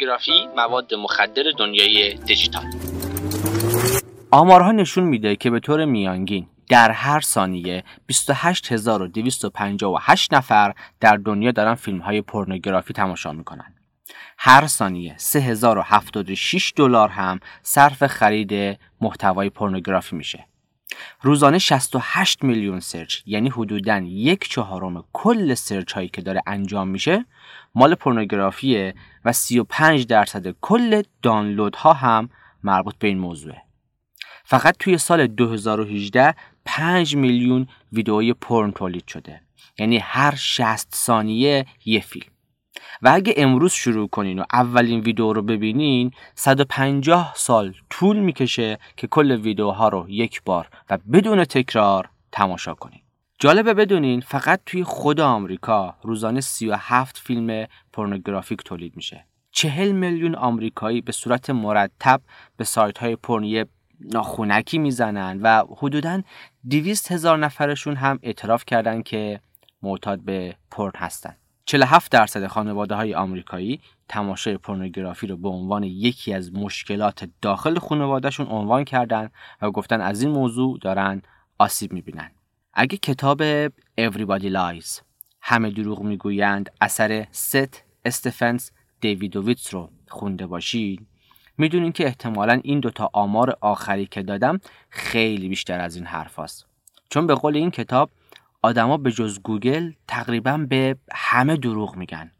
پورنوگرافی مواد مخدر دنیای دیجیتال. آمارها نشون میده که به طور میانگین در هر ثانیه 28258 نفر در دنیا دارن فیلم های پورنوگرافی تماشا می‌کنن. هر ثانیه 3076 دلار هم صرف خرید محتوای پورنوگرافی میشه. روزانه 68 میلیون سرچ یعنی حدوداً یک چهارم کل سرچ هایی که داره انجام میشه مال پورنوگرافیه و 35 درصد کل دانلود ها هم مربوط به این موضوعه. فقط توی سال 2018 5 میلیون ویدئوی پرن تولید شده. یعنی هر 60 ثانیه یه فیلم. و اگه امروز شروع کنین و اولین ویدیو رو ببینین 150 سال طول می‌کشه که کل ویدیوها رو یک بار و بدون تکرار تماشا کنین. جالبه بدونین فقط توی خود آمریکا روزانه 37 فیلم پورنوگرافیک تولید میشه. 40 میلیون آمریکایی به صورت مرتب به سایت های پرنی ناخونکی می‌زنن و حدودا 200 هزار نفرشون هم اعتراف کردن که معتاد به پرن هستن. 47 درصد خانواده های آمریکایی تماشای پورنوگرافی رو به عنوان یکی از مشکلات داخل خانوادهشون عنوان کردن و گفتن از این موضوع دارن آسیب می‌بینن اگه کتاب Everybody Lies همه دروغ می‌گویند اثر ست استفنس دیویدوویتس رو خونده باشید می‌دونین که احتمالا این دوتا آمار آخری که دادم خیلی بیشتر از این حرف هست. چون به قول این کتاب آدما به جز گوگل تقریبا به همه دروغ میگن.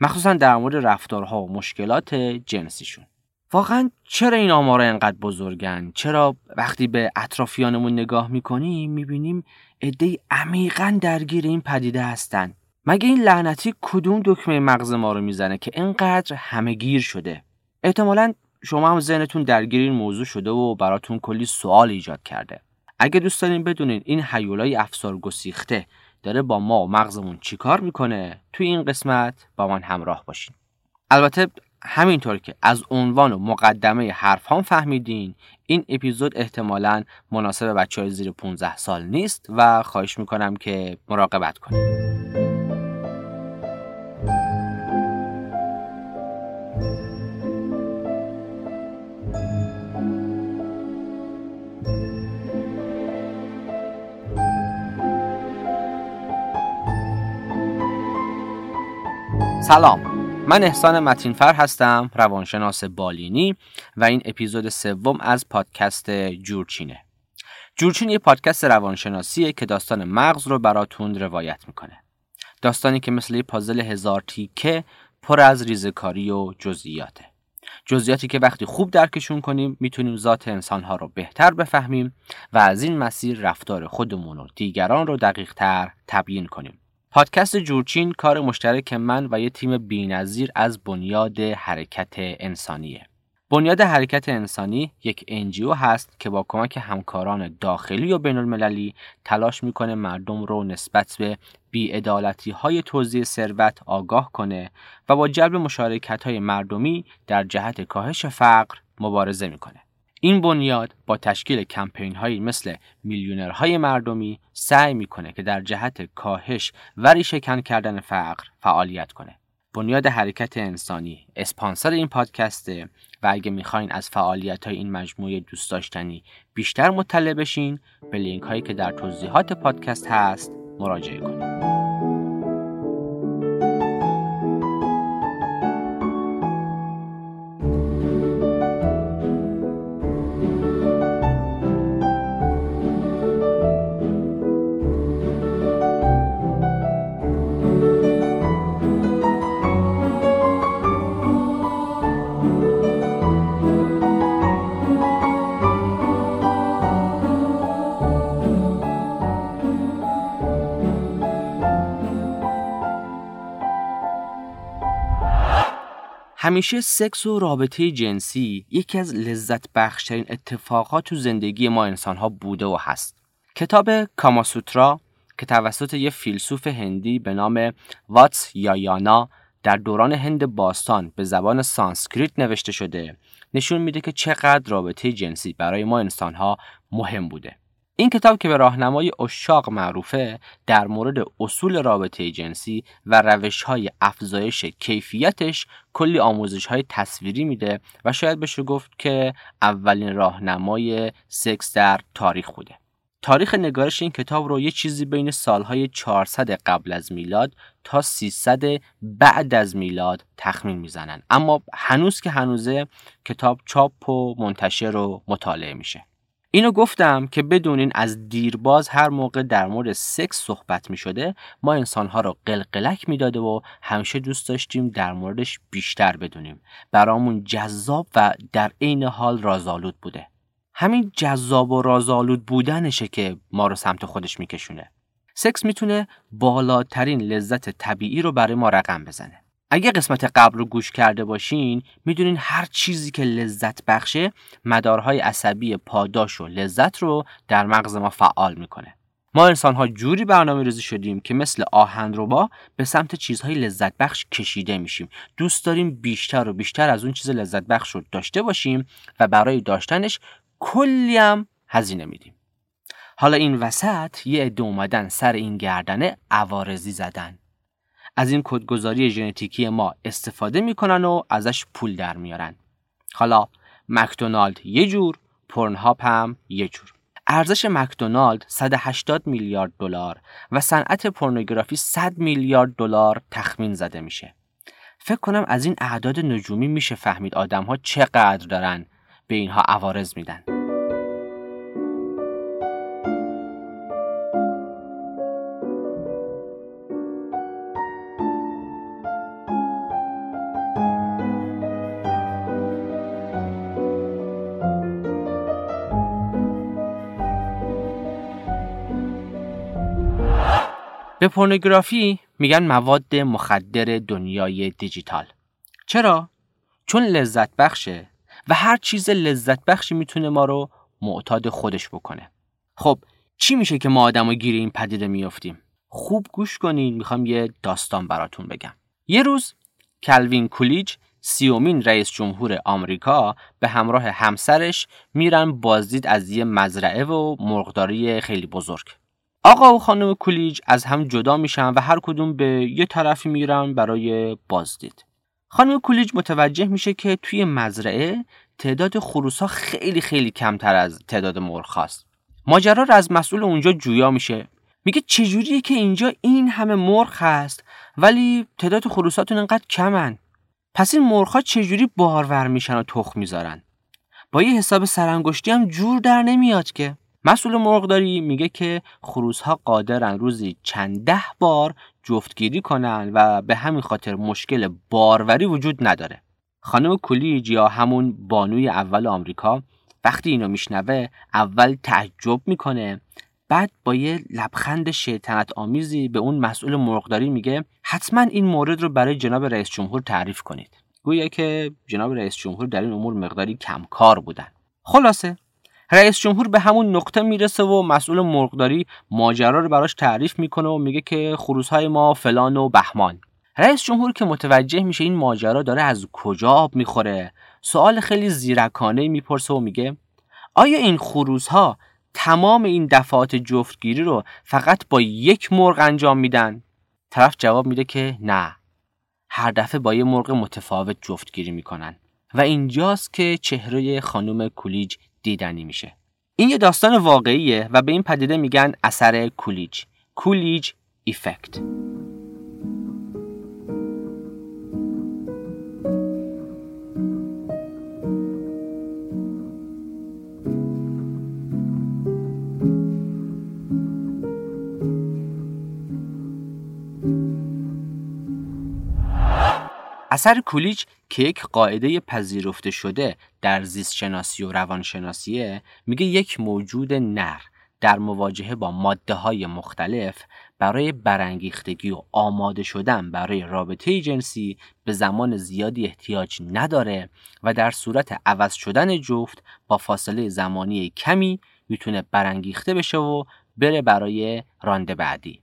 مخصوصا در مورد رفتارها و مشکلات جنسیشون. واقعا چرا این آمارا انقدر بزرگن؟ چرا وقتی به اطرافیانمون نگاه می‌کنیم می‌بینیم عدهای عمیقا درگیر این پدیده هستن. مگه این لعنتی کدوم دکمه مغز ما رو می‌زنه که اینقدر همه گیر شده؟ احتمالا شما هم ذهنتون درگیر این موضوع شده و براتون کلی سوال ایجاد کرده. اگه دوست دارین بدونین این حیولای افسار گسیخته داره با ما و مغزمون چیکار می‌کنه توی این قسمت با من همراه باشین. البته همینطور که از عنوان و مقدمه حرف هم فهمیدین این اپیزود احتمالا مناسب بچه های زیر 15 سال نیست و خواهش می‌کنم که مراقبت کنید سلام. من احسان متینفر هستم روانشناس بالینی و این اپیزود سوم از پادکست جورچینه. جورچین یه پادکست روانشناسیه که داستان مغز رو براتون روایت می‌کنه. داستانی که مثل یه پازل هزار تیکه پر از ریزکاری و جزئیاته. جزئیاتی که وقتی خوب درکشون کنیم می‌تونیم ذات انسانها رو بهتر بفهمیم و از این مسیر رفتار خودمون و دیگران رو دقیقتر تبیین کنیم. پادکست جورچین کار مشترک من و یه تیم بینظیر از بنیاد حرکت انسانیه. بنیاد حرکت انسانی یک انجیو هست که با کمک همکاران داخلی و بین المللی تلاش می‌کنه مردم رو نسبت به بیعدالتی های توزیع ثروت آگاه کنه و با جلب مشارکت های مردمی در جهت کاهش فقر مبارزه می‌کنه. این بنیاد با تشکیل کمپین هایی مثل میلیونرهای مردمی سعی می‌کنه که در جهت کاهش و ریشهکن کردن فقر فعالیت کنه. بنیاد حرکت انسانی اسپانسر این پادکسته و اگه می‌خواین از فعالیت های این مجموعه دوست داشتنی بیشتر مطلع بشین به لینک هایی که در توضیحات پادکست هست مراجعه کنید. همیشه سکس و رابطه جنسی یکی از لذت بخشترین اتفاقات تو زندگی ما انسان ها بوده و هست. کتاب کاماسوترا که توسط یه فیلسوف هندی به نام واتسیایانا در دوران هند باستان به زبان سانسکریت نوشته شده نشون میده که چقدر رابطه جنسی برای ما انسان ها مهم بوده. این کتاب که به راهنمای عشاق معروفه در مورد اصول رابطه جنسی و روش های افزایش کیفیتش کلی آموزش های تصویری میده و شاید بشه گفت که اولین راهنمای سکس در تاریخ بوده. تاریخ نگارش این کتاب رو یه چیزی بین سالهای 400 قبل از میلاد تا 300 بعد از میلاد تخمین می‌زنن. اما هنوز که هنوزه کتاب چاپ و منتشر و مطالعه میشه. اینو گفتم که بدونین از دیرباز هر موقع در مورد سکس صحبت می شده ما انسانها رو قلقلک می‌داده و همیشه دوست داشتیم در موردش بیشتر بدونیم. برامون جذاب و در عین حال رازآلود بوده. همین جذاب و رازآلود بودنشه که ما رو سمت خودش میکشونه. سکس می‌تونه بالاترین لذت طبیعی رو برای ما رقم بزنه. اگه قسمت قبل رو گوش کرده باشین می‌دونین هر چیزی که لذت بخشه مدارهای عصبی پاداش و لذت رو در مغز ما فعال می‌کنه. ما انسان ها جوری برنامه ریزی شدیم که مثل با به سمت چیزهای لذت بخش کشیده میشیم. دوست داریم بیشتر و بیشتر از اون چیز لذت بخش رو داشته باشیم و برای داشتنش کلی هم هزینه میدیم. حالا این وسط یه عده اومدن سر این گردنه عوارضی زدن. از این کدگذاری ژنتیکی ما استفاده می‌کنن و ازش پول در میارن. حالا مکدونالد یه جور پرنهاپ هم یه جور. ارزش مکدونالد 180 میلیارد دلار و صنعت پورنوگرافی 100 میلیارد دلار تخمین زده میشه. فکر کنم از این اعداد نجومی میشه فهمید آدم ها چقدر دارن به اینها عوارض میدن. به پورنوگرافی میگن مواد مخدر دنیای دیجیتال. چرا؟ چون لذت بخشه و هر چیز لذت بخشی می‌تونه ما رو معتاد خودش بکنه. خب چی میشه که ما آدم گیر این پدیده میافتیم؟ خوب گوش کنین می‌خوام یه داستان براتون بگم. یه روز کلوین کولیج سیومین رئیس جمهور آمریکا به همراه همسرش میرن بازدید از یه مزرعه و مرغداری خیلی بزرگ. آقا و خانم کولیج از هم جدا میشن و هر کدوم به یه طرفی میرن برای بازدید. خانم کولیج متوجه میشه که توی مزرعه تعداد خروس ها خیلی خیلی کمتر از تعداد مرغ هاست ماجرا از مسئول اونجا جویا میشه. میگه چجوریه که اینجا این همه مرغ هست ولی تعداد خروساتون انقدر کمن. پس این مرغ ها چجوری بارور میشن و تخم می‌ذارن؟ با یه حساب سرانگشتی هم جور در نمیاد که. مسئول مرغداری میگه که خروس ها قادرن روزی چند ده بار جفتگیری کنن و به همین خاطر مشکل باروری وجود نداره. خانم کولیج یا همون بانوی اول آمریکا وقتی اینو میشنوه اول تعجب می‌کنه بعد با یه لبخند شیطنت آمیزی به اون مسئول مرغداری میگه حتما این مورد رو برای جناب رئیس جمهور تعریف کنید. گویا که جناب رئیس جمهور در این امور مقداری کمکار بودن. خلاصه رئیس جمهور به همون نقطه می‌رسه و مسئول مرغداری ماجرا رو براش تعریف می‌کنه و میگه که خروسهای ما فلان و بهمان. رئیس جمهور که متوجه میشه این ماجرا داره از کجا آب می‌خوره؟ سوال خیلی زیرکانه می‌پرسه و میگه آیا این خروس ها تمام این دفعات جفتگیری رو فقط با یک مرغ انجام میدن؟ طرف جواب میده که نه. هر دفعه با یه مرغ متفاوت جفتگیری می‌کنن. و اینجاست که چهره خانم کولیج دیدنی میشه. این یه داستان واقعیه و به این پدیده میگن اثر کولیج. کولیج ایفکت. اثر کولیج که یک قاعده پذیرفته شده در زیست شناسی و روانشناسیه میگه یک موجود نر در مواجهه با ماده های مختلف برای برانگیختگی و آماده شدن برای رابطه جنسی به زمان زیادی احتیاج نداره و در صورت عوض شدن جفت با فاصله زمانی کمی می‌تونه برانگیخته بشه و بره برای رانده بعدی.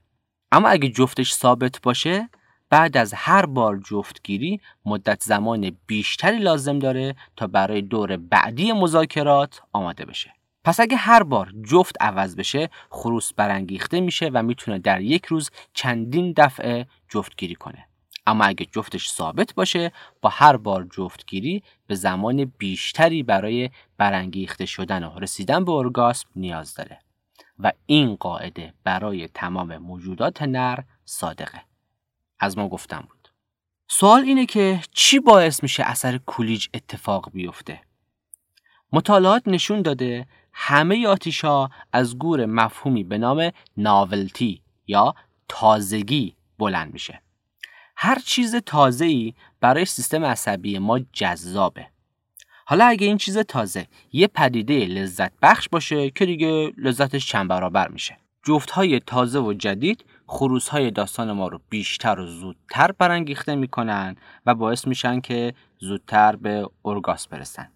اما اگه جفتش ثابت باشه بعد از هر بار جفتگیری مدت زمان بیشتری لازم داره تا برای دور بعدی مذاکرات آماده بشه. پس اگه هر بار جفت عوض بشه خروس برانگیخته میشه و می‌تونه در یک روز چندین دفعه جفتگیری کنه. اما اگه جفتش ثابت باشه با هر بار جفتگیری به زمان بیشتری برای برانگیخته شدن و رسیدن به ارگاسم نیاز داره. و این قاعده برای تمام موجودات نر صادقه. از ما گفتم بود. سوال اینه که چی باعث میشه اثر کولیج اتفاق بیفته؟ مطالعات نشون داده همه آتیش ها از گور مفهومی به نام ناولتی یا تازگی بلند میشه. هر چیز تازه‌ای برای سیستم عصبی ما جذابه. حالا اگه این چیز تازه یه پدیده لذت بخش باشه که دیگه لذتش چند برابر میشه. جفت های تازه و جدید خروس های داستان ما رو بیشتر و زودتر برانگیخته می‌کنن و باعث میشن که زودتر به ارگاس برسن.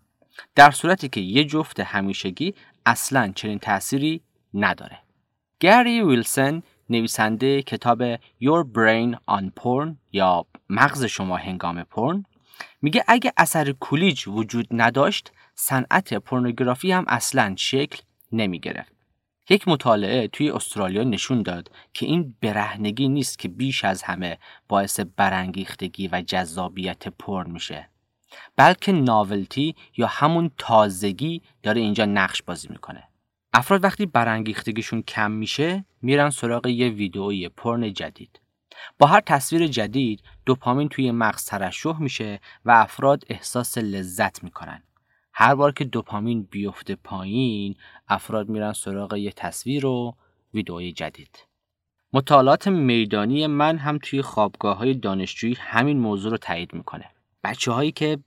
در صورتی که یه جفت همیشگی اصلا چنین تأثیری نداره. گری ویلسون نویسنده کتاب Your Brain on Porn یا مغز شما هنگام پرن میگه اگه اثر کولیج وجود نداشت صنعت پورنوگرافی هم اصلا شکل نمی‌گرفت. یک مطالعه توی استرالیا نشون داد که این برهنگی نیست که بیش از همه باعث برانگیختگی و جذابیت پرن میشه. بلکه ناولتی یا همون تازگی داره اینجا نقش بازی می‌کنه. افراد وقتی برانگیختگیشون کم میشه میرن سراغ یه ویدئوی پرن جدید. با هر تصویر جدید دوپامین توی مغز ترشح میشه و افراد احساس لذت می‌کنن. هر بار که دوپامین بیفته پایین افراد میرن سراغ یه تصویر و ویدئوی جدید. مطالعات میدانی من هم توی خوابگاه های دانشجویی همین موضوع رو تایید می‌کنه. بچه هایی که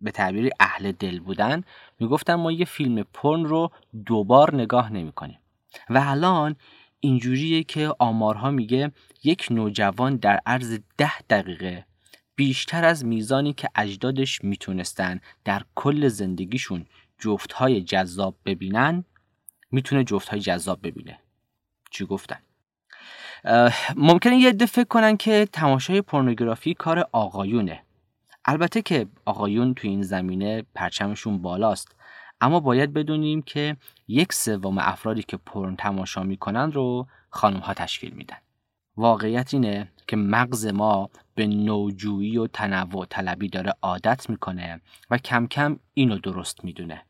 به تعبیری اهل دل بودن می‌گفتن ما یه فیلم پرن رو دوبار نگاه نمی‌کنیم. و الان اینجوریه که آمارها میگه یک نوجوان در عرض ده دقیقه بیشتر از میزانی که اجدادش می‌تونستن در کل زندگیشون جفتهای جذاب ببینن می‌تونه جفتهای جذاب ببینه. چی گفتن؟ ممکنه یه عده فکر کنن که تماشای پورنوگرافی کار آقایونه. البته که آقایون تو این زمینه پرچمشون بالاست. اما باید بدونیم که یک سوم افرادی که پرن تماشا می‌کنن رو خانم ها تشکیل میدن. واقعیت اینه که مغز ما به نوجویی و تنوع طلبی داره عادت می‌کنه و کم کم اینو درست می‌دونه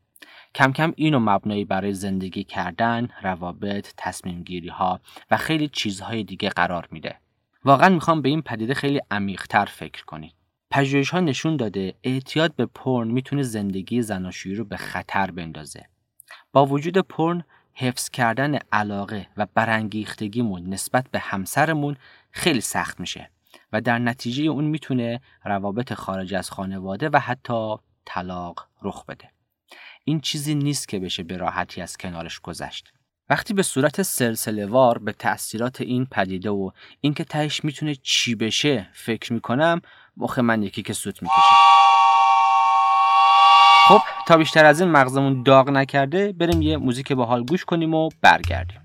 کم کم اینو مبنایی برای زندگی کردن، روابط، تصمیم گیری ها و خیلی چیزهای دیگه قرار میده. واقعا می‌خوام به این پدیده خیلی عمیقتر فکر کنید. پژوهش ها نشون داده اعتیاد به پرن می‌تونه زندگی زناشویی رو به خطر بندازه. با وجود پرن حفظ کردن علاقه و برانگیختگیمون نسبت به همسرمون خیلی سخت میشه و در نتیجه اون می‌تونه روابط خارج از خانواده و حتی طلاق رخ بده. این چیزی نیست که بشه به راحتی از کنارش گذشت. وقتی به صورت سلسله وار به تأثیرات این پدیده و اینکه تهش می‌تونه چی بشه فکر می‌کنم مخ من یکی که سوت می‌کشه خب تا بیشتر از این مغزمون داغ نکرده بریم یه موزیک با حال گوش کنیم و برگردیم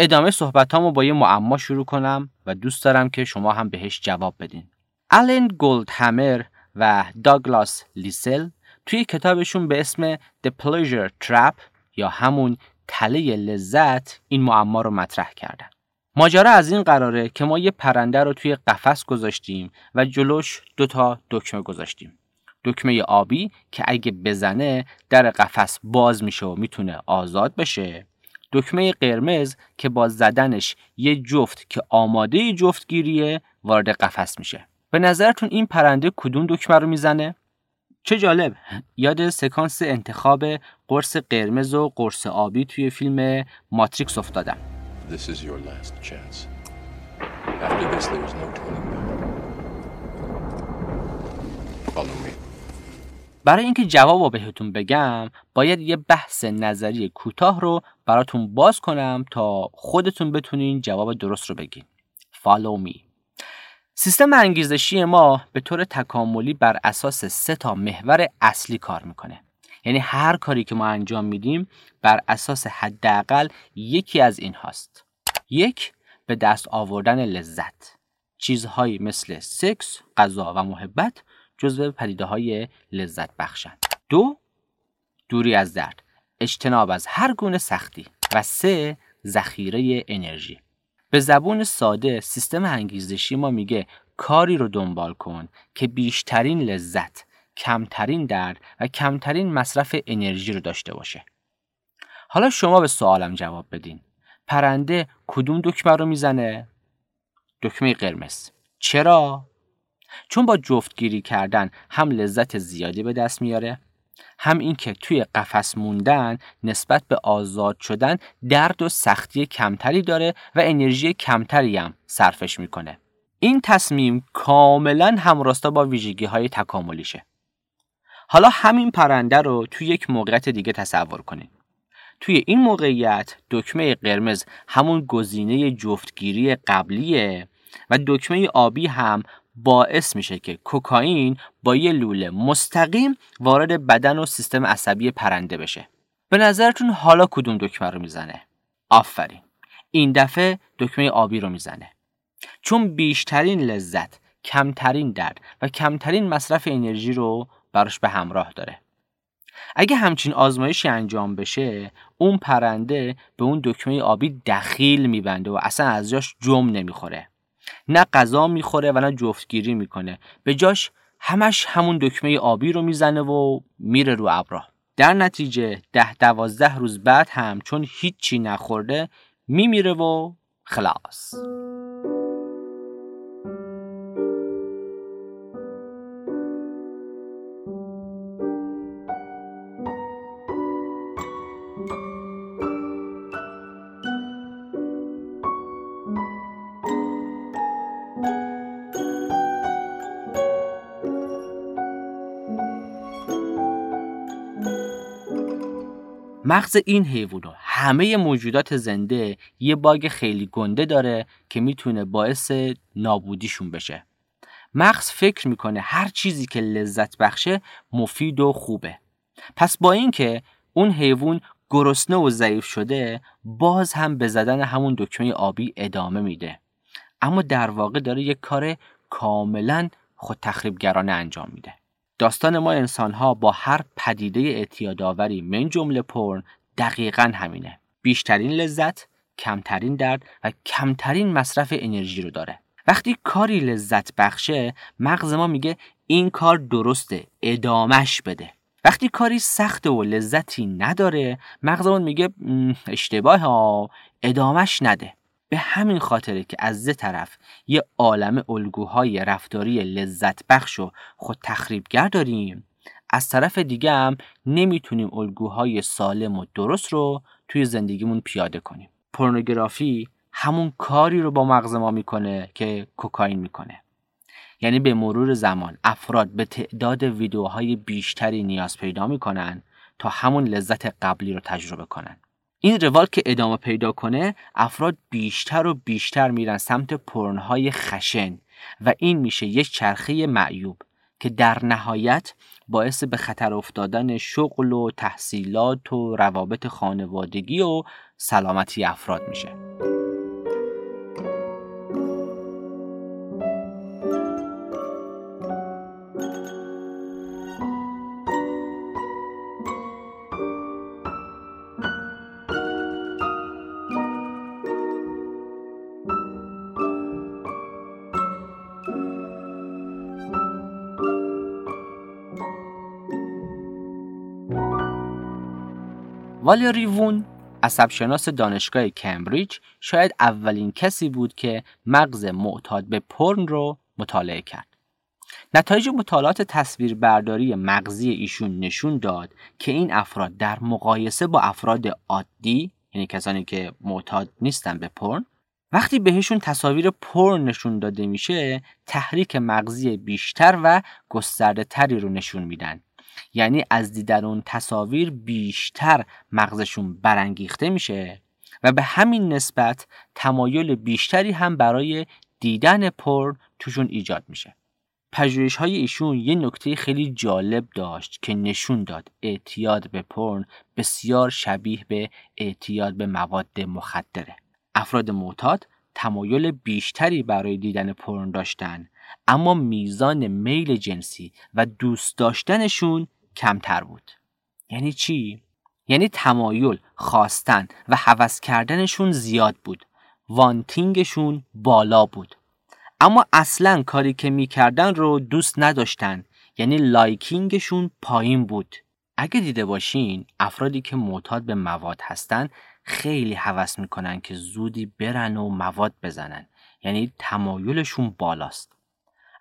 ادامه صحبت با یه معما شروع کنم و دوست دارم که شما هم بهش جواب بدین. آلن گولد همر و داگلاس لیسل توی کتابشون به اسم The Pleasure Trap یا همون تله لذت این معما رو مطرح کردن. ماجرا از این قراره که ما یه پرنده رو توی قفس گذاشتیم و جلوش دوتا دکمه گذاشتیم. دکمه آبی که اگه بزنه در قفس باز میشه و می‌تونه آزاد بشه دکمه قرمز که با زدنش یه جفت که آماده جفتگیریه وارد قفس میشه. به نظرتون این پرنده کدوم دکمه رو می‌زنه؟ چه جالب! یاد سکانس انتخاب قرص قرمز و قرص آبی توی فیلم ماتریکس افتادم. This is your last chance. After this, there no turning back. برای اینکه جواب رو بهتون بگم باید یه بحث نظری کوتاه رو براتون باز کنم تا خودتون بتونین جواب درست رو بگین. Follow me. سیستم انگیزشی ما به طور تکاملی بر اساس سه تا محور اصلی کار می‌کنه. یعنی هر کاری که ما انجام میدیم بر اساس حداقل یکی از این هاست یک به دست آوردن لذت. چیزهایی مثل سکس، غذا و محبت جزو پدیده های لذت بخشند دو دوری از درد. اجتناب از هر گونه سختی. و سه ذخیره انرژی. به زبون ساده سیستم انگیزشی ما میگه کاری رو دنبال کن که بیشترین لذت کمترین درد و کمترین مصرف انرژی رو داشته باشه. حالا شما به سوالم جواب بدین. پرنده کدوم دکمه رو می‌زنه؟ دکمه قرمز. چرا؟ چون با جفتگیری کردن هم لذت زیادی به دست میاره هم اینکه توی قفس موندن نسبت به آزاد شدن درد و سختی کمتری داره و انرژی کمتری هم صرفش می‌کنه. این تصمیم کاملا همراستا با ویژگی های تکاملیشه. حالا همین پرنده رو توی یک موقعیت دیگه تصور کنید توی این موقعیت دکمه قرمز همون گزینه جفتگیری قبلیه و دکمه آبی هم باعث میشه که کوکائین با یه لوله مستقیم وارد بدن و سیستم عصبی پرنده بشه. به نظرتون حالا کدوم دکمه رو می‌زنه؟ آفرین. این دفعه دکمه آبی رو می‌زنه. چون بیشترین لذت کمترین درد و کمترین مصرف انرژی رو براش به همراه داره. اگه همچین آزمایشی انجام بشه اون پرنده به اون دکمه آبی دخیل میبنده و اصلا از جاش جم نمی‌خوره. نه غذا می‌خوره و نه جفتگیری می‌کنه. به جاش همش همون دکمه آبی رو می‌زنه و میره رو ابرا. در نتیجه ده دوازده روز بعد هم چون هیچی نخورده میمیره و خلاص. مغز این حیوان همه موجودات زنده یه باگ خیلی گنده داره که می‌تونه باعث نابودیشون بشه. مغز فکر می‌کنه هر چیزی که لذت بخشه مفید و خوبه. پس با اینکه اون حیوان گرسنه و ضعیف شده باز هم به زدن همون دکمه آبی ادامه میده. اما در واقع داره یک کار کاملا خود تخریبگرانه انجام میده. داستان ما انسان ها با هر پدیده اعتیادآوری من جمله پرن دقیقا همینه. بیشترین لذت کمترین درد و کمترین مصرف انرژی رو داره. وقتی کاری لذت بخشه مغز ما میگه این کار درسته ادامش بده. وقتی کاری سخت و لذتی نداره مغزمون میگه اشتباه ها ادامش نده. به همین خاطره که از زه طرف یه عالم الگوهای رفتاری لذت بخش و خود تخریبگر داریم از طرف دیگه هم نمی‌تونیم الگوهای سالم و درست رو توی زندگیمون پیاده کنیم. پورنوگرافی همون کاری رو با مغز ما می‌کنه که کوکائین می‌کنه. یعنی به مرور زمان افراد به تعداد ویدیوهای بیشتری نیاز پیدا می‌کنن تا همون لذت قبلی رو تجربه کنن. این روال که ادامه پیدا کنه افراد بیشتر و بیشتر میرن سمت پرنهای خشن و این میشه یک چرخه معیوب که در نهایت باعث به خطر افتادن شغل و تحصیلات و روابط خانوادگی و سلامتی افراد میشه. والیری وون عصبشناس دانشگاه کمبریج شاید اولین کسی بود که مغز معتاد به پرن رو مطالعه کرد. نتایج مطالعات تصویربرداری مغزی ایشون نشون داد که این افراد در مقایسه با افراد عادی یعنی کسانی که معتاد نیستن به پرن وقتی بهشون تصاویر پرن نشون داده میشه تحریک مغزی بیشتر و گسترده تری رو نشون میدن یعنی از دیدن اون تصاویر بیشتر مغزشون برانگیخته میشه و به همین نسبت تمایل بیشتری هم برای دیدن پرن توشون ایجاد میشه. پژوهش های ایشون یه نکته خیلی جالب داشت که نشون داد. اعتیاد به پرن بسیار شبیه به اعتیاد به مواد مخدره. افراد معتاد تمایل بیشتری برای دیدن پرن داشتن اما میزان میل جنسی و دوست داشتنشون کمتر بود. یعنی چی؟ یعنی تمایل خواستن و هوس کردنشون زیاد بود. وانتینگشون بالا بود. اما اصلا کاری که می‌کردن رو دوست نداشتن. یعنی لایکینگشون پایین بود. اگه دیده باشین افرادی که معتاد به مواد هستن خیلی حوس می‌کنن که زودی برن و مواد بزنن. یعنی تمایلشون بالاست.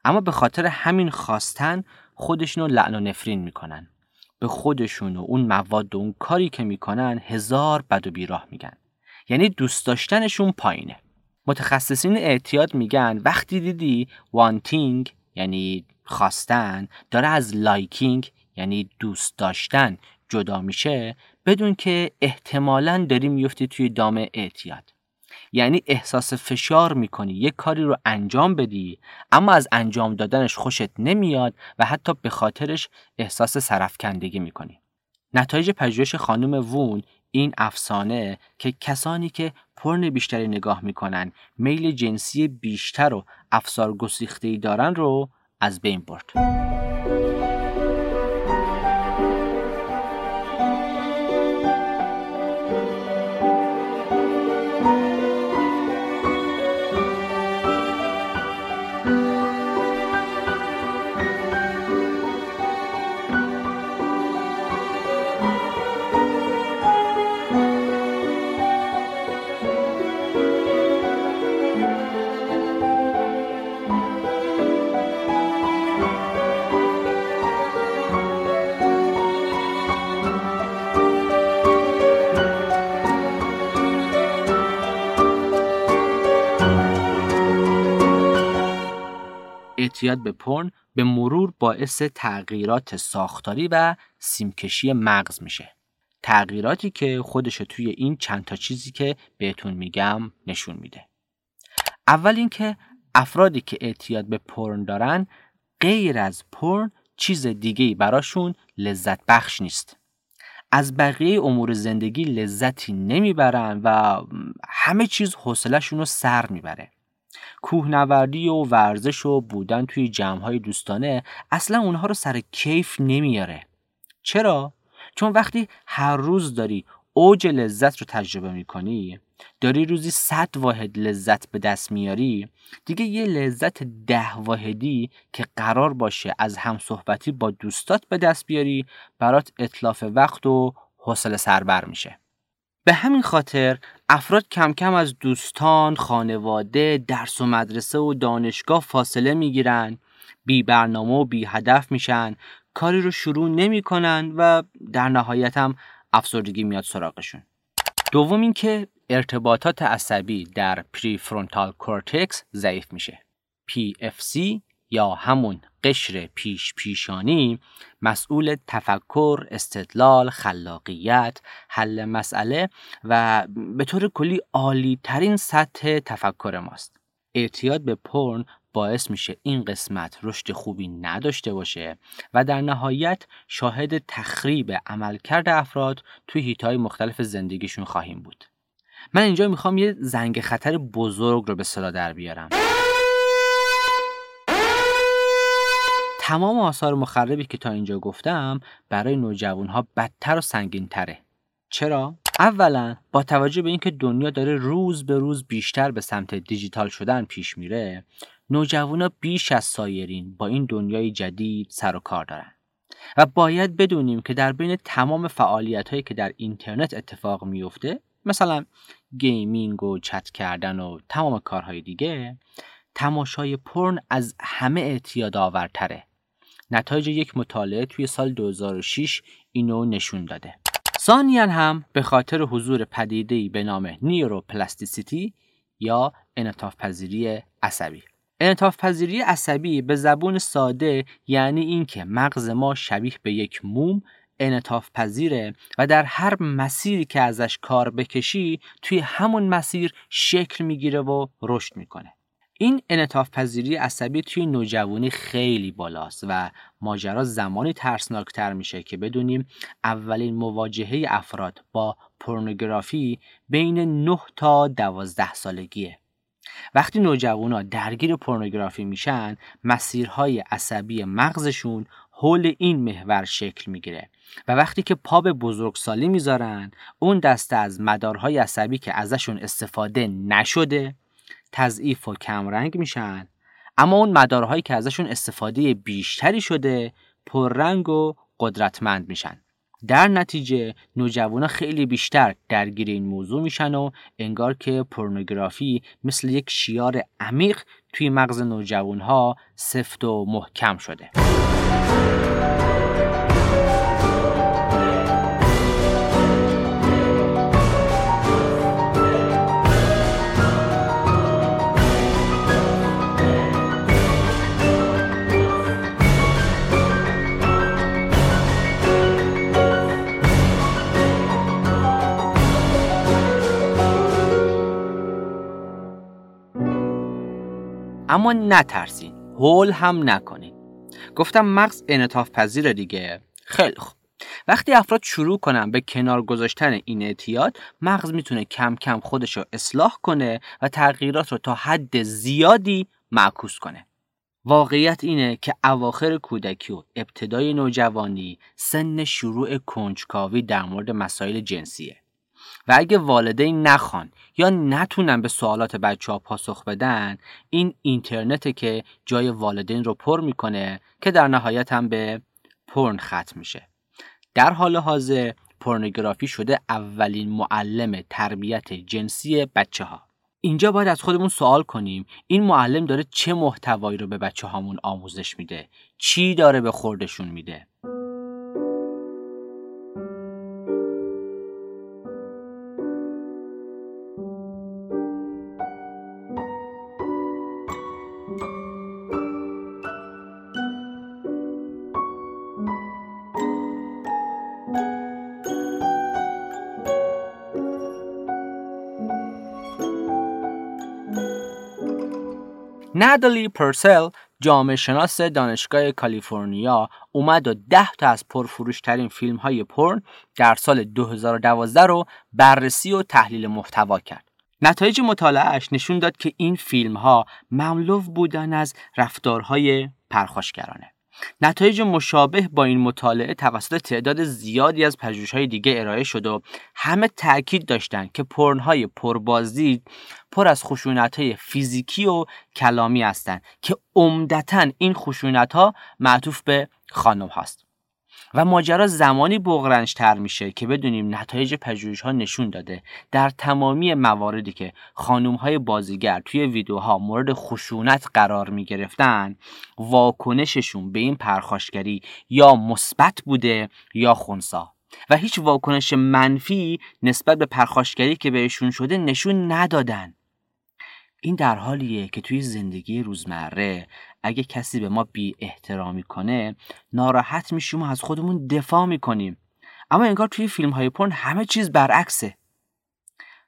اما به خاطر همین خواستن خودشون رو لعن و نفرین می‌کنن. به خودشون و اون مواد و اون کاری که می‌کنن هزار بد و بیراه میگن. یعنی دوست داشتنشون پایینه. متخصصین اعتیاد میگن وقتی دیدی wanting یعنی خواستن داره از liking یعنی دوست داشتن جدا میشه بدون که احتمالا داری میفتی توی دام اعتیاد. یعنی احساس فشار می‌کنی یک کاری رو انجام بدی اما از انجام دادنش خوشت نمیاد و حتی به خاطرش احساس سرفکندگی می‌کنی نتایج پژوهش خانم وون این افسانه که کسانی که پرن بیشتری نگاه می‌کنن میل جنسی بیشتر و افسار گسیخته دارن رو از بین برد. اعتیاد به پرن به مرور باعث تغییرات ساختاری و سیمکشی مغز میشه. تغییراتی که خودش توی این چند تا چیزی که بهتون میگم نشون میده. اول اینکه افرادی که اعتیاد به پرن دارن غیر از پرن چیز دیگه براشون لذت بخش نیست. از بقیه امور زندگی لذتی نمی‌برن و همه چیز حوصلهشون رو سر می‌بره. کوهنوردی و ورزش و بودن توی جمعهای دوستانه اصلا اونها رو سر کیف نمیاره چرا؟ چون وقتی هر روز داری اوج لذت رو تجربه می‌کنی داری روزی 100 واحد لذت به دست میاری دیگه یه لذت ده واحدی که قرار باشه از هم صحبتی با دوستات به دست بیاری برات اطلاف وقت و حوصله سربر میشه به همین خاطر افراد کم کم از دوستان، خانواده، درس و مدرسه و دانشگاه فاصله می‌گیرن بی برنامه و بی هدف میشن کاری رو شروع نمی‌کنن و در نهایت هم افسردگی میاد سراغشون. دوم اینکه ارتباطات عصبی در prefrontal cortex ضعیف میشه. PFC یا همون قشر پیش پیشانی مسئول تفکر، استدلال، خلاقیت، حل مسئله و به طور کلی عالی ترین سطح تفکر ماست. اعتیاد به پرن باعث میشه این قسمت رشد خوبی نداشته باشه و در نهایت شاهد تخریب عملکرد افراد توی هیتهای مختلف زندگیشون خواهیم بود. من اینجا می‌خوام یه زنگ خطر بزرگ رو به صدا در بیارم. تمام آثار مخربی که تا اینجا گفتم برای نوجوان ها بدتر و سنگین تره. چرا؟ اولا با توجه به اینکه دنیا داره روز به روز بیشتر به سمت دیجیتال شدن پیش میره اونها بیش از سایرین با این دنیای جدید سر و کار دارن و باید بدونیم که در بین تمام فعالیت هایی که در اینترنت اتفاق میفته مثلا gaming و چت کردن و تمام کارهای دیگه تماشای پرن از همه اعتیاد آورتره نتایج یک مطالعه توی سال 2006 اینو نشون داده. ثانیا هم به خاطر حضور پدیده‌ای به نام neuroplasticity یا انعطاف پذیری عصبی. انعطاف پذیری عصبی به زبون ساده یعنی اینکه مغز ما شبیه به یک موم انعطاف پذیره و در هر مسیری که ازش کار بکشی توی همون مسیر شکل می‌گیره و رشد می‌کنه. این انعطاف پذیری عصبی توی نوجوانی خیلی بالاست و ماجرا زمانی ترسناکتر میشه که بدونیم اولین مواجهه افراد با پورنوگرافی بین 9 تا 12 سالگیه. وقتی ها درگیر پورنوگرافی میشن مسیرهای عصبی مغزشون حول این محور شکل می‌گیره و وقتی که پا به بزرگسالی می‌ذارن اون دسته از مدارهای عصبی که ازشون استفاده نشده تضعیف و کمرنگ میشن. اما اون مدارهایی که ازشون استفاده بیشتری شده پررنگ و قدرتمند میشن. در نتیجه نوجوانا خیلی بیشتر درگیر این موضوع میشن و انگار که پورنوگرافی مثل یک شیار عمیق توی مغز نوجوانها سفت و محکم شده. اما نترسین. هول هم نکنین. گفتم مغز انعطاف پذیر دیگه. خیلی خوب. وقتی افراد شروع کنن به کنار گذاشتن این اعتیاد مغز می‌تونه کم کم خودش رو اصلاح کنه و تغییرات رو تا حد زیادی معکوس کنه. واقعیت اینه که اواخر کودکی و ابتدای نوجوانی سن شروع کنجکاوی در مورد مسائل جنسیه. و اگه والدین نخوان یا نتونن به سوالات بچه ها پاسخ بدن این اینترنته که جای والدین رو پر می‌کنه که در نهایت هم به پرن ختم میشه. در حال حاضر پورنوگرافی شده اولین معلم تربیت جنسی بچه ها اینجا باید از خودمون سوال کنیم این معلم داره چه محتوایی رو به بچه هامون آموزش میده؟ چی داره به خوردشون میده؟ ندالی پرسل جامعه شناس دانشگاه کالیفرنیا اومد و ده تا از پرفروشترین فیلم های پرن در سال 2012 رو بررسی و تحلیل محتوا کرد. نتایج مطالعهش نشون داد که این فیلم ها مملو بودن از رفتارهای پرخاشگرانه. نتایج مشابه با این مطالعه توسط تعداد زیادی از پژوهش‌های دیگه ارائه شد و همه تاکید داشتند که پرنهای پربازدید پر از خشونت‌های فیزیکی و کلامی هستند که عمدتا این خشونت‌ها معطوف به خانم هاست. و ماجرا زمانی تر میشه که بدونیم نتایج پژوهش ها نشون داده در تمامی مواردی که خانوم های بازیگر توی ویدیوها مورد خشونت قرار می گرفتن واکنششون به این پرخاشگری یا مثبت بوده یا خونسا. و هیچ واکنش منفی نسبت به پرخاشگری که بهشون شده نشون ندادن. این در حالیه که توی زندگی روزمره اگه کسی به ما بی احترامی کنه ناراحت میشیم و از خودمون دفاع می‌کنیم. اما انگار توی فیلم های پرن همه چیز برعکسه.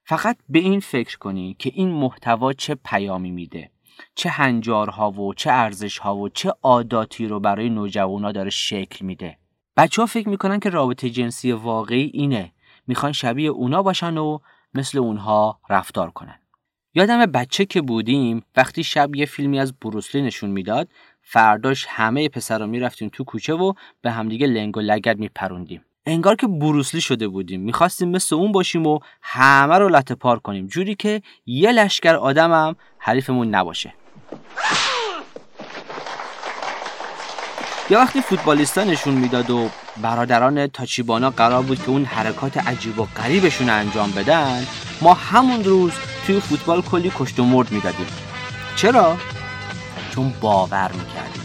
فقط به این فکر کنی که این محتوا چه پیامی میده چه هنجارها و چه ارزشها و چه عاداتی رو برای نوجوانا داره شکل میده. بچه ها فکر می‌کنن که رابطه جنسی واقعی اینه. می‌خوان شبیه اونا باشن و مثل اونها رفتار کنن. یادم بچه که بودیم وقتی شب یه فیلمی از بروسلی نشون می‌داد فرداش همه پسرا می‌رفتیم تو کوچه و به همدیگه لنگ و لگد میپروندیم. انگار که بروسلی شده بودیم. می‌خواستیم مثل اون باشیم و همه رو لطه پار کنیم. جوری که یه لشکر آدمم حریفمون نباشه. یا وقتی فوتبالیستا نشون می‌داد و برادران تاچیبانا قرار بود که اون حرکات عجیب و غریبشون انجام بدن ما همون روز توی فوتبال کلی کشت و مرد می‌دادیم چرا؟ چون باور می‌کردیم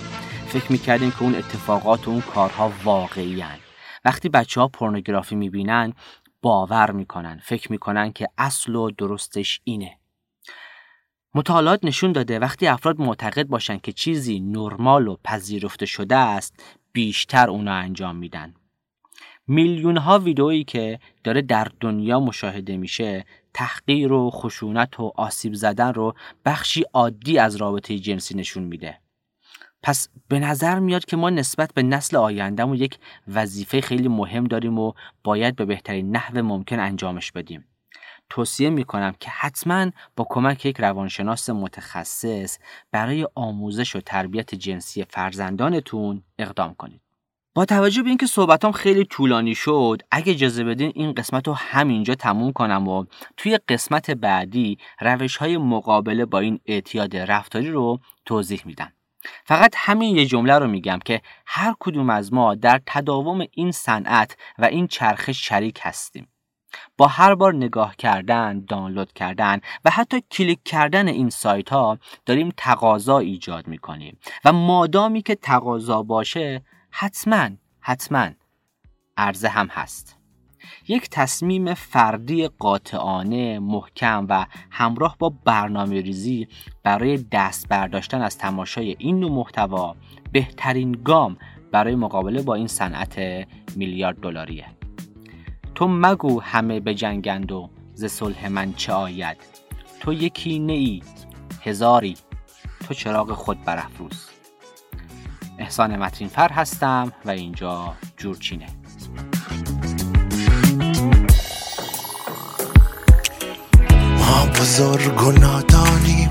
فکر می‌کردیم که اون اتفاقات و اون کارها واقعی هن. وقتی بچه ها پورنوگرافی می‌بینن باور می‌کنن فکر می‌کنن که اصل و درستش اینه مطالعات نشون داده وقتی افراد معتقد باشن که چیزی نرمال و پذیرفته شده است بیشتر اونا انجام میدن میلیون ها ویدئویی که داره در دنیا مشاهده میشه تحقیر و خشونت و آسیب زدن رو بخشی عادی از رابطه جنسی نشون میده پس به نظر میاد که ما نسبت به نسل آیندهمون یک وظیفه خیلی مهم داریم و باید به بهترین نحو ممکن انجامش بدیم توصیه می کنم که حتما با کمک یک روانشناس متخصص برای آموزش و تربیت جنسی فرزندانتون اقدام کنید. با توجه به اینکه صحبتام خیلی طولانی شد اگه اجازه بدین این قسمت رو همینجا تموم کنم و توی قسمت بعدی روش های مقابله با این اعتیاد رفتاری رو توضیح میدم. فقط همین یه جمله رو میگم که هر کدوم از ما در تداوم این صنعت و این چرخش شریک هستیم. با هر بار نگاه کردن، دانلود کردن و حتی کلیک کردن این سایت ها داریم تقاضا ایجاد می‌کنیم و مادامی که تقاضا باشه حتما حتما عرضه هم هست. یک تصمیم فردی قاطعانه محکم و همراه با برنامه ریزی برای دست برداشتن از تماشای این نوع محتوا بهترین گام برای مقابله با این صنعت میلیارد دلاریه. تو مگو همه به جنگند و ز صلح من چه آید؟ تو یکی نی هزاری. تو چراغ خود برافروز. احسان مترین فر هستم و اینجا جورچینه. ما بزرگ و نادانیم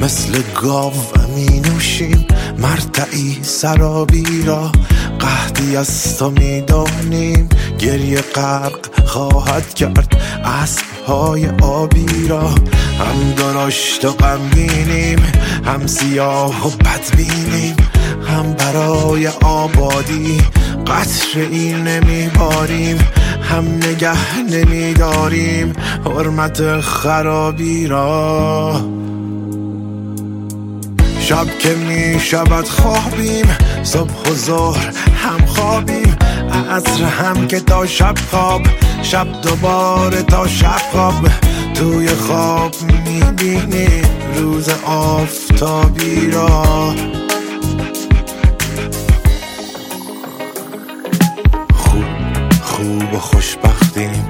مثل گاو می نوشیم مرتعی سرابی را قهدی از تو می‌دانیم. گریه غرق خواهد کرد اسب های آبی را. هم درشت و غمگینیم هم سیاه و بدبینیم. هم برای آبادی. قطر این نمیباریم هم نگه نمیداریم. حرمت خرابی را. شب که می شود خوابیم صبح و ظهر هم خوابیم. عصر هم که تا شب خواب شب دوباره تا شب خواب. توی خواب می‌بینیم روز آفتابی را. خوب و خوشبختیم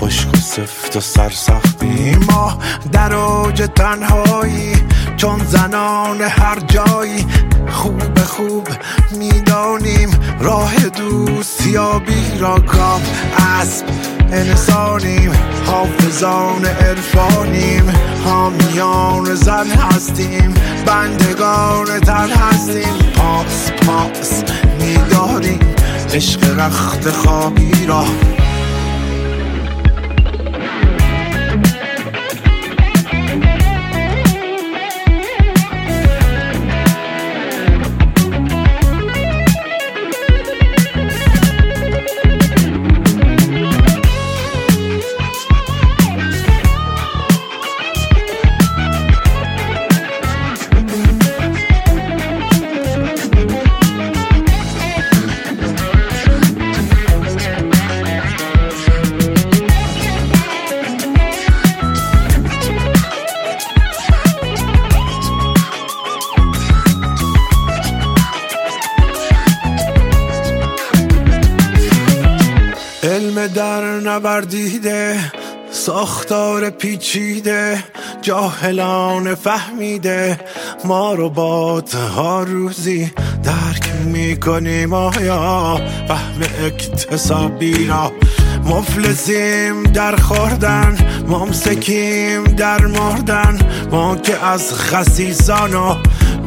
خشک و سفت و سرسختیم. ما در اوج تنهایی چون زنان هر جایی خوب خوب می‌دانیم راه دوستیابی را. گام اسب انسانیم حافظان عرفانیم. حامیان زن هستیم بندگان تن هستیم. پاس پاس میداریم. عشق رخت خوابی را ساختار پیچیده جاهلان فهمیده. ما رو با ها روزی درک می‌کنیم آیا؟ فهم اکتسابی را. مفلسیم در خوردن ممسکیم در مردن. ما که از خسیسان و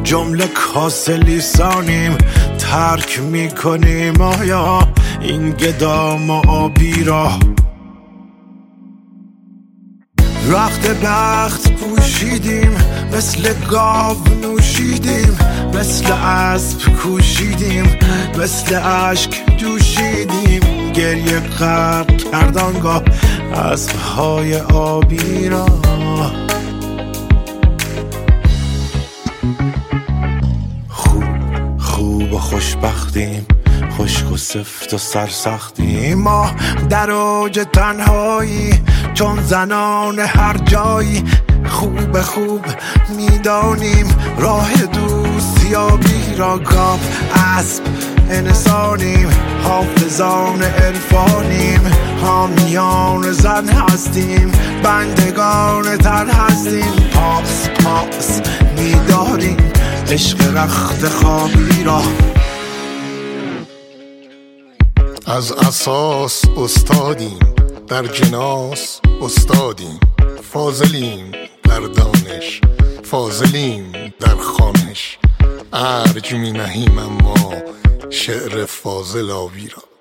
جمله کاس لیسانیم ترک می‌کنیم آیا؟ این گدام آبی را. رخت بخت پوشیدیم مثل گاو نوشیدیم مثل اسب کوشیدیم مثل اشک دوشیدیم گریه غرق کردانگاه اسب های آبی را. خوب خوب و خوشبختیم. خشک و سفت و سرسختیم ما در اوج تنهایی چون زنان هر جایی خوب خوب می‌دانیم راه دوستیابی را کاف اسب انسانیم حافظان عرفانیم حامیان زن هستیم بندگان تن هستیم. پاس پاس میداریم عشق رخت خوابی را. از اساس استادیم در جناس استادیم. فاضلیم در دانش فاضلیم در خانش. ارج می نهیم اما شعر فاضل آبی را.